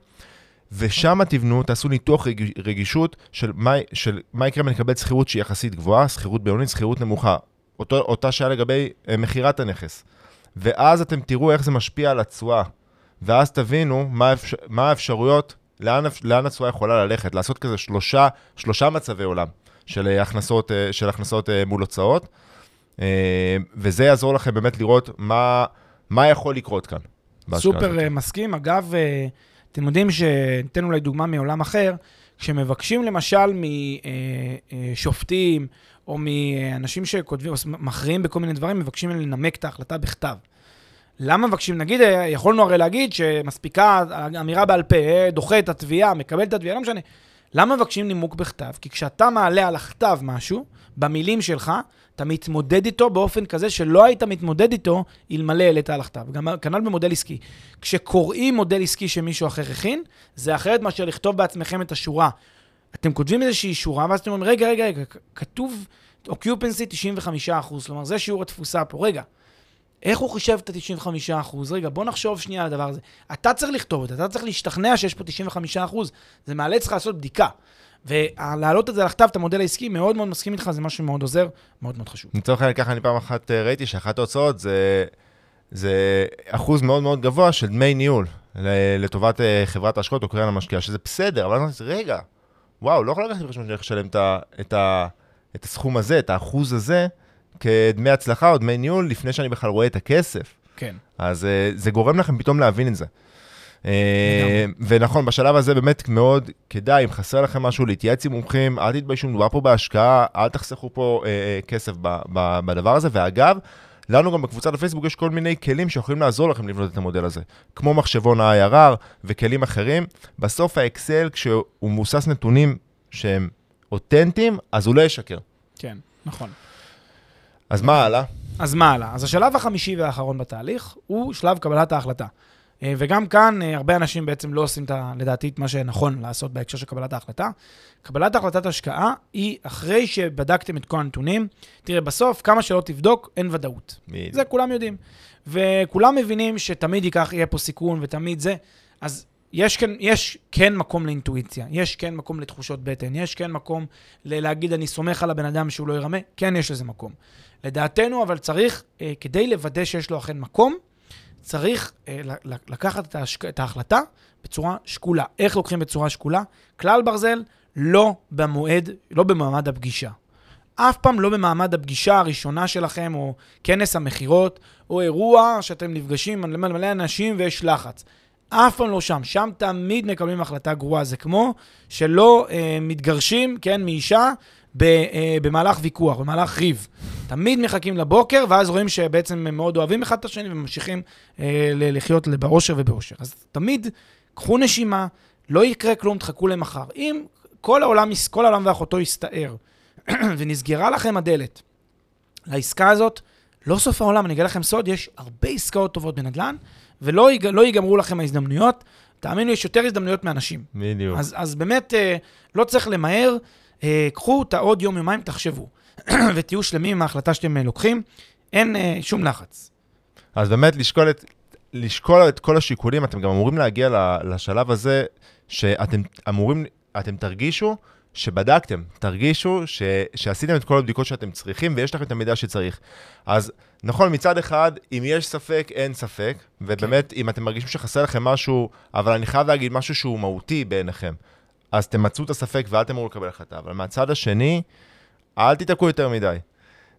[SPEAKER 1] ושם תבנו, תעשו ניתוח רג, רגישות של מה, של מה יקרה אם אני אקבל שכירות שהיא יחסית גבוהה, שכירות בינונית, שכירות נמוכה. אותו, אותה שעה לגבי אה, מכירת הנכס. ואז אתם תראו איך זה משפיע על התשואה. ואז תבינו מה, האפשר, מה האפשרויות, לאן, לאן התשואה יכולה ללכת, לעשות כזה שלושה, שלושה מצבי עולם של אה, הכנסות, אה, של הכנסות מול הוצאות, וזה יעזור לכם באמת לראות מה, מה יכול לקרות כאן.
[SPEAKER 2] סופר הזאת. מסכים. אגב, אתם יודעים שניתן אולי דוגמה מעולם אחר, כשמבקשים למשל משופטים, או מאנשים שכותבים, מכריעים בכל מיני דברים, מבקשים לנמק את ההחלטה בכתב. למה מבקשים? נגיד, יכולנו הרי להגיד שמספיקה אמירה בעל פה, אה, דוחה את התביעה, מקבל את התביעה, לא משנה. למה מבקשים נימוק בכתב? כי כשאתה מעלה על הכתב משהו, במילים שלך, אתה מתמודד איתו באופן כזה שלא היית מתמודד איתו אלמלא העלית על הכתב. גם כנ"ל במודל עסקי. כשקוראים מודל עסקי שמישהו אחר הכין, זה אחרת מאשר לכתוב בעצמכם את השורה. אתם כותבים איזושהי שורה, ואז אתם אומרים, רגע, רגע, רגע, כתוב occupancy 95 כלומר, זה שיעור התפוסה פה. רגע, איך הוא חישב את ה-95 רגע, בוא נחשוב שנייה על הדבר הזה. אתה צריך לכתוב את זה, אתה צריך להשתכנע שיש פה 95 זה מעלה צריך לעשות בדיקה. ולהעלות את זה לכתב, את המודל העסקי, מאוד מאוד מסכים איתך, זה משהו שמאוד עוזר, מאוד מאוד חשוב.
[SPEAKER 1] לצורך העניין, ככה אני פעם אחת אה, ראיתי שאחת ההוצאות זה, זה אחוז מאוד מאוד גבוה של דמי ניהול לטובת אה, חברת ההשקעות או קרן המשקיעה, שזה בסדר, אבל אני אומר, רגע, וואו, לא יכול לקחת בחשבון שאני הולך לשלם את, את, את הסכום הזה, את האחוז הזה, כדמי הצלחה או דמי ניהול, לפני שאני בכלל רואה את הכסף.
[SPEAKER 2] כן.
[SPEAKER 1] אז uh, זה גורם לכם פתאום להבין את זה. Uh, ונכון, בשלב הזה באמת מאוד כדאי, אם חסר לכם משהו, להתייעץ עם מומחים, אל תתביישו, מדובר פה בהשקעה, אל תחסכו פה uh, uh, כסף בדבר הזה. ואגב, לנו גם בקבוצת הפייסבוק יש כל מיני כלים שיכולים לעזור לכם לבנות את המודל הזה, כמו מחשבון ה-IRR וכלים אחרים. בסוף האקסל, כשהוא מבוסס נתונים שהם אותנטיים, אז הוא לא ישקר.
[SPEAKER 2] כן, נכון.
[SPEAKER 1] אז מה הלאה?
[SPEAKER 2] אז מה הלאה? אז השלב החמישי והאחרון בתהליך הוא שלב קבלת ההחלטה. אה, וגם כאן אה, הרבה אנשים בעצם לא עושים, את, לדעתי, את מה שנכון לעשות בהקשר של קבלת ההחלטה. קבלת החלטת השקעה היא אחרי שבדקתם את כל הנתונים. תראה, בסוף, כמה שלא תבדוק, אין ודאות. מיד. זה כולם יודעים. וכולם מבינים שתמיד ייקח, יהיה פה סיכון ותמיד זה. אז יש כן, יש כן מקום לאינטואיציה, יש כן מקום לתחושות בטן, יש כן מקום להגיד, אני סומך על הבן אדם שהוא לא ירמה, כן יש לזה מקום. לדעתנו, אבל צריך, אה, כדי לוודא שיש לו אכן מקום, צריך אה, לקחת את, ההשק... את ההחלטה בצורה שקולה. איך לוקחים בצורה שקולה? כלל ברזל, לא במועד, לא במעמד הפגישה. אף פעם לא במעמד הפגישה הראשונה שלכם, או כנס המכירות, או אירוע שאתם נפגשים עם מלא מלא אנשים ויש לחץ. אף פעם לא שם. שם תמיד מקבלים החלטה גרועה. זה כמו שלא אה, מתגרשים, כן, מאישה, ב, אה, במהלך ויכוח, במהלך ריב. תמיד מחכים לבוקר, ואז רואים שבעצם הם מאוד אוהבים אחד את השני וממשיכים אה, לחיות באושר ובאושר. אז תמיד קחו נשימה, לא יקרה כלום, תחכו למחר. אם כל העולם, כל העולם ואחותו יסתער, *clears throat* ונסגרה לכם הדלת לעסקה הזאת, לא סוף העולם, אני אגלה לכם סוד, יש הרבה עסקאות טובות בנדל"ן, ולא ייג- לא ייגמרו לכם ההזדמנויות. תאמינו, יש יותר הזדמנויות מאנשים.
[SPEAKER 1] בדיוק.
[SPEAKER 2] אז, אז באמת, אה, לא צריך למהר, אה, קחו את העוד יום-יומיים, תחשבו, *clears throat* ותהיו שלמים עם ההחלטה שאתם אה, לוקחים. אין אה, שום לחץ.
[SPEAKER 1] אז באמת לשקול את, לשקול את כל השיקולים, אתם גם אמורים להגיע לשלב הזה, שאתם אמורים, אתם תרגישו שבדקתם, תרגישו ש, שעשיתם את כל הבדיקות שאתם צריכים ויש לכם את המידע שצריך. אז נכון, מצד אחד, אם יש ספק, אין ספק, ובאמת, אם אתם מרגישים שחסר לכם משהו, אבל אני חייב להגיד משהו שהוא מהותי בעיניכם, אז תמצו את הספק ואל תמרו לקבל החלטה. אבל מהצד השני, אל תיתקעו יותר מדי.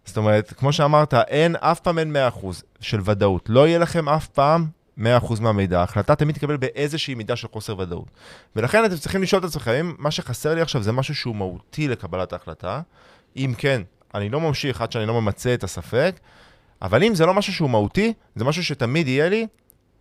[SPEAKER 1] זאת אומרת, כמו שאמרת, אין, אף פעם אין 100% של ודאות. לא יהיה לכם אף פעם 100% מהמידע. ההחלטה תמיד תקבל באיזושהי מידה של חוסר ודאות. ולכן אתם צריכים לשאול את עצמכם, אם מה שחסר לי עכשיו זה משהו שהוא מהותי לקבלת ההחלטה, אם כן, אני לא ממשיך עד שאני לא ממצה את הספק, אבל אם זה לא משהו שהוא מהותי, זה משהו שתמיד יהיה לי,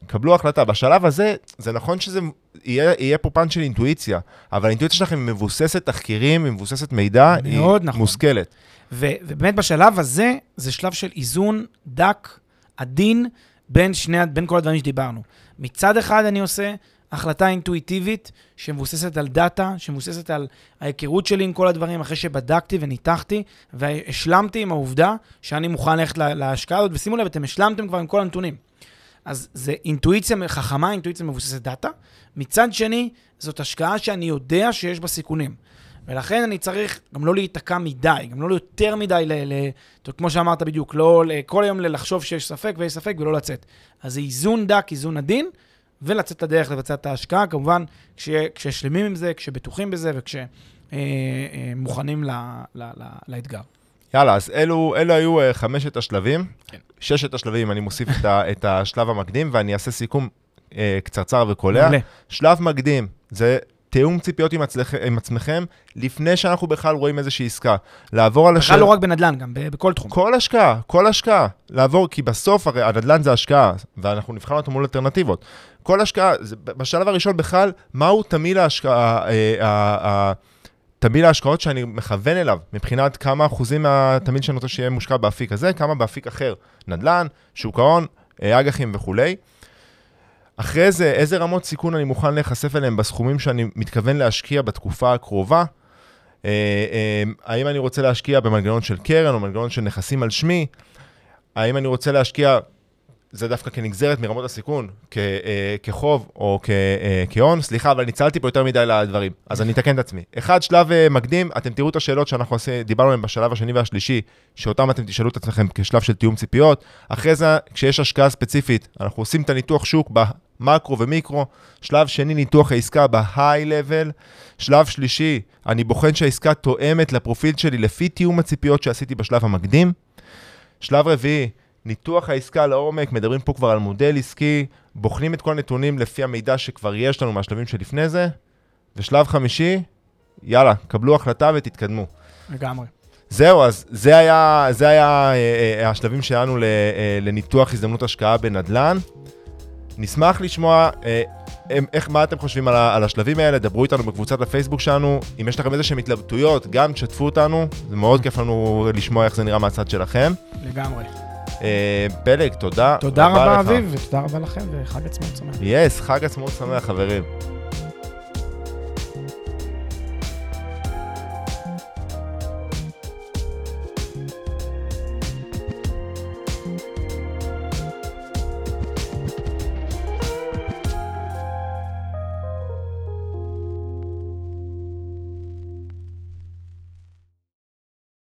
[SPEAKER 1] קבלו החלטה. בשלב הזה, זה נכון שזה יהיה, יהיה פה פן של אינטואיציה, אבל האינטואיציה שלכם היא מבוססת תחקירים, היא מבוססת מידע, היא
[SPEAKER 2] נכון.
[SPEAKER 1] מושכלת.
[SPEAKER 2] ו- ובאמת בשלב הזה, זה שלב של איזון דק, עדין, בין, שני, בין כל הדברים שדיברנו. מצד אחד אני עושה החלטה אינטואיטיבית שמבוססת על דאטה, שמבוססת על ההיכרות שלי עם כל הדברים, אחרי שבדקתי וניתחתי, והשלמתי עם העובדה שאני מוכן ללכת לה- להשקעה הזאת, ושימו לב, אתם השלמתם כבר עם כל הנתונים. אז זה אינטואיציה חכמה, אינטואיציה מבוססת דאטה. מצד שני, זאת השקעה שאני יודע שיש בה סיכונים. ולכן אני צריך גם לא להיתקע מדי, גם לא יותר מדי, ל, ל, כמו שאמרת בדיוק, לא ל- כל היום לחשוב שיש ספק ויש ספק ולא לצאת. אז זה איזון דק, איזון עדין, ולצאת לדרך לבצע את ההשקעה, כמובן, כש, כששלמים עם זה, כשבטוחים בזה וכשמוכנים ל, ל, ל, לאתגר.
[SPEAKER 1] יאללה, אז אלו, אלו היו uh, חמשת השלבים.
[SPEAKER 2] כן.
[SPEAKER 1] ששת השלבים, אני מוסיף את, ה, את השלב המקדים, ואני אעשה סיכום uh, קצרצר וקולע. שלב מקדים, זה תיאום ציפיות עם, עצלכ, עם עצמכם, לפני שאנחנו בכלל רואים איזושהי עסקה. לעבור על
[SPEAKER 2] בכלל לא רק בנדל"ן, גם ב- בכל תחום.
[SPEAKER 1] כל השקעה, כל השקעה. לעבור, כי בסוף, הרי הנדל"ן זה השקעה, ואנחנו נבחן אותו מול אלטרנטיבות. כל השקעה, בשלב הראשון בכלל, מהו תמהיל ההשקעה, אה, אה, אה, תמהיל ההשקעות שאני מכוון אליו, מבחינת כמה אחוזים מהתמהיל שאני רוצה שיהיה מושקע באפיק הזה, כמה באפיק אחר, נדל"ן, שוק ההון, אה, אג"חים וכולי. אחרי זה, איזה רמות סיכון אני מוכן להיחשף אליהם בסכומים שאני מתכוון להשקיע בתקופה הקרובה? אה, אה, האם אני רוצה להשקיע במנגנון של קרן או מנגנון של נכסים על שמי? האם אני רוצה להשקיע, זה דווקא כנגזרת מרמות הסיכון, כ, אה, כחוב או כ, אה, כהון? סליחה, אבל ניצלתי פה יותר מדי לדברים, אז אני אתקן את עצמי. אחד, שלב אה, מקדים, אתם תראו את השאלות שאנחנו עושים, דיברנו עליהן בשלב השני והשלישי, שאותם אתם תשאלו את עצמכם כשלב של תיאום ציפיות. אחרי זה, כשיש השקעה ספציפית, אנחנו עושים את הניתוח שוק במקרו ומיקרו. שלב שני, ניתוח העסקה ב-high level. שלב שלישי, אני בוחן שהעסקה תואמת לפרופיל שלי לפי תיאום הציפיות שעשיתי בשלב המקדים. שלב רביעי, ניתוח העסקה לעומק, מדברים פה כבר על מודל עסקי, בוחנים את כל הנתונים לפי המידע שכבר יש לנו מהשלבים שלפני זה. ושלב חמישי, יאללה, קבלו החלטה ותתקדמו.
[SPEAKER 2] לגמרי.
[SPEAKER 1] זהו, אז זה היה, זה היה אה, אה, השלבים שלנו ל, אה, לניתוח הזדמנות השקעה בנדל"ן. נשמח לשמוע אה, איך, מה אתם חושבים על, ה- על השלבים האלה, דברו איתנו בקבוצת הפייסבוק שלנו. אם יש לכם איזה שהן התלבטויות, גם תשתפו אותנו, זה מאוד כיף לנו לשמוע איך זה נראה מהצד שלכם.
[SPEAKER 2] לגמרי.
[SPEAKER 1] אה, פלג, תודה.
[SPEAKER 2] תודה רבה. אביב, ותודה רבה לכם, וחג עצמאות שמח.
[SPEAKER 1] יס, חג עצמאות שמח, חברים.